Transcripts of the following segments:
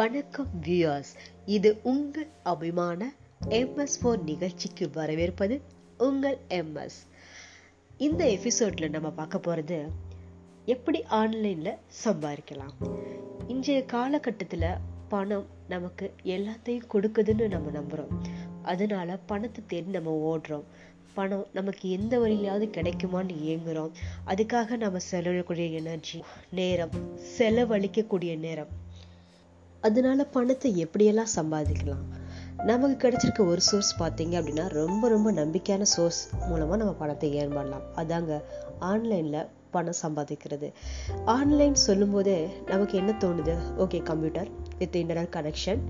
வணக்கம் வியூயர்ஸ் இது உங்கள் அபிமான எம்எஸ் ஃபோர் நிகழ்ச்சிக்கு வரவேற்பது உங்கள் எம்எஸ் இந்த எபிசோட்ல நம்ம பார்க்க போறது எப்படி ஆன்லைன்ல சம்பாதிக்கலாம். இன்றைய காலகட்டத்தில் பணம் நமக்கு எல்லாத்தையும் கொடுக்குதுன்னு நம்ம நம்புகிறோம் அதனால பணத்தை தேடி நம்ம ஓடுறோம். பணம் நமக்கு எந்த வழியிலாவது கிடைக்குமான்னு ஏங்குறோம். அதுக்காக நம்ம செலவிடக்கூடிய எனர்ஜி நேரம் செலவழிக்கக்கூடிய நேரம். அதனால பணத்தை எப்படியெல்லாம் சம்பாதிக்கலாம்? நமக்கு கிடைச்சிருக்க ஒரு சோர்ஸ் பார்த்தீங்க அப்படின்னா ரொம்ப ரொம்ப நம்பிக்கையான சோர்ஸ் மூலமாக நம்ம பணத்தை ஏர்ன் பண்ணலாம். அதாங்க ஆன்லைனில் பணம் சம்பாதிக்கிறது. ஆன்லைன் சொல்லும்போதே நமக்கு என்ன தோணுது? Okay computer with internet connection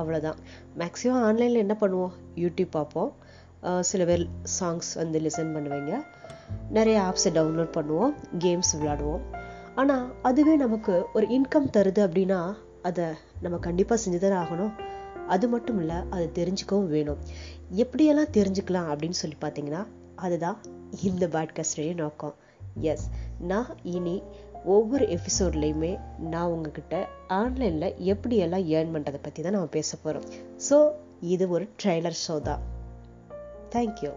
அவ்வளோதான் மேக்ஸிமம் ஆன்லைனில் என்ன பண்ணுவோம்? யூடியூப் பார்ப்போம். சில பேர் சாங்ஸ் வந்து லிசன் பண்ணுவீங்க. நிறைய ஆப்ஸை டவுன்லோட் பண்ணுவோம். கேம்ஸ் விளாடுவோம் ஆனால் அதுவே நமக்கு ஒரு இன்கம் தருது அப்படின்னா அதை நம்ம கண்டிப்பாக செஞ்சுதான் ஆகணும். அது மட்டும் இல்லை அதை தெரிஞ்சுக்கவும் வேணும். எப்படியெல்லாம் தெரிஞ்சுக்கலாம் அப்படின்னு சொல்லி பார்த்தீங்கன்னா அதுதான் இந்த பாட்காஸ்டுடைய நோக்கம். எஸ் நான் இனி ஒவ்வொரு எபிசோட்லையுமே நான் உங்ககிட்ட ஆன்லைனில் எப்படியெல்லாம் ஏர்ன் பண்ணுறதை பற்றி தான் நம்ம பேச போகிறோம் ஸோ இது ஒரு ட்ரெய்லர் ஷோ தான். தேங்க்யூ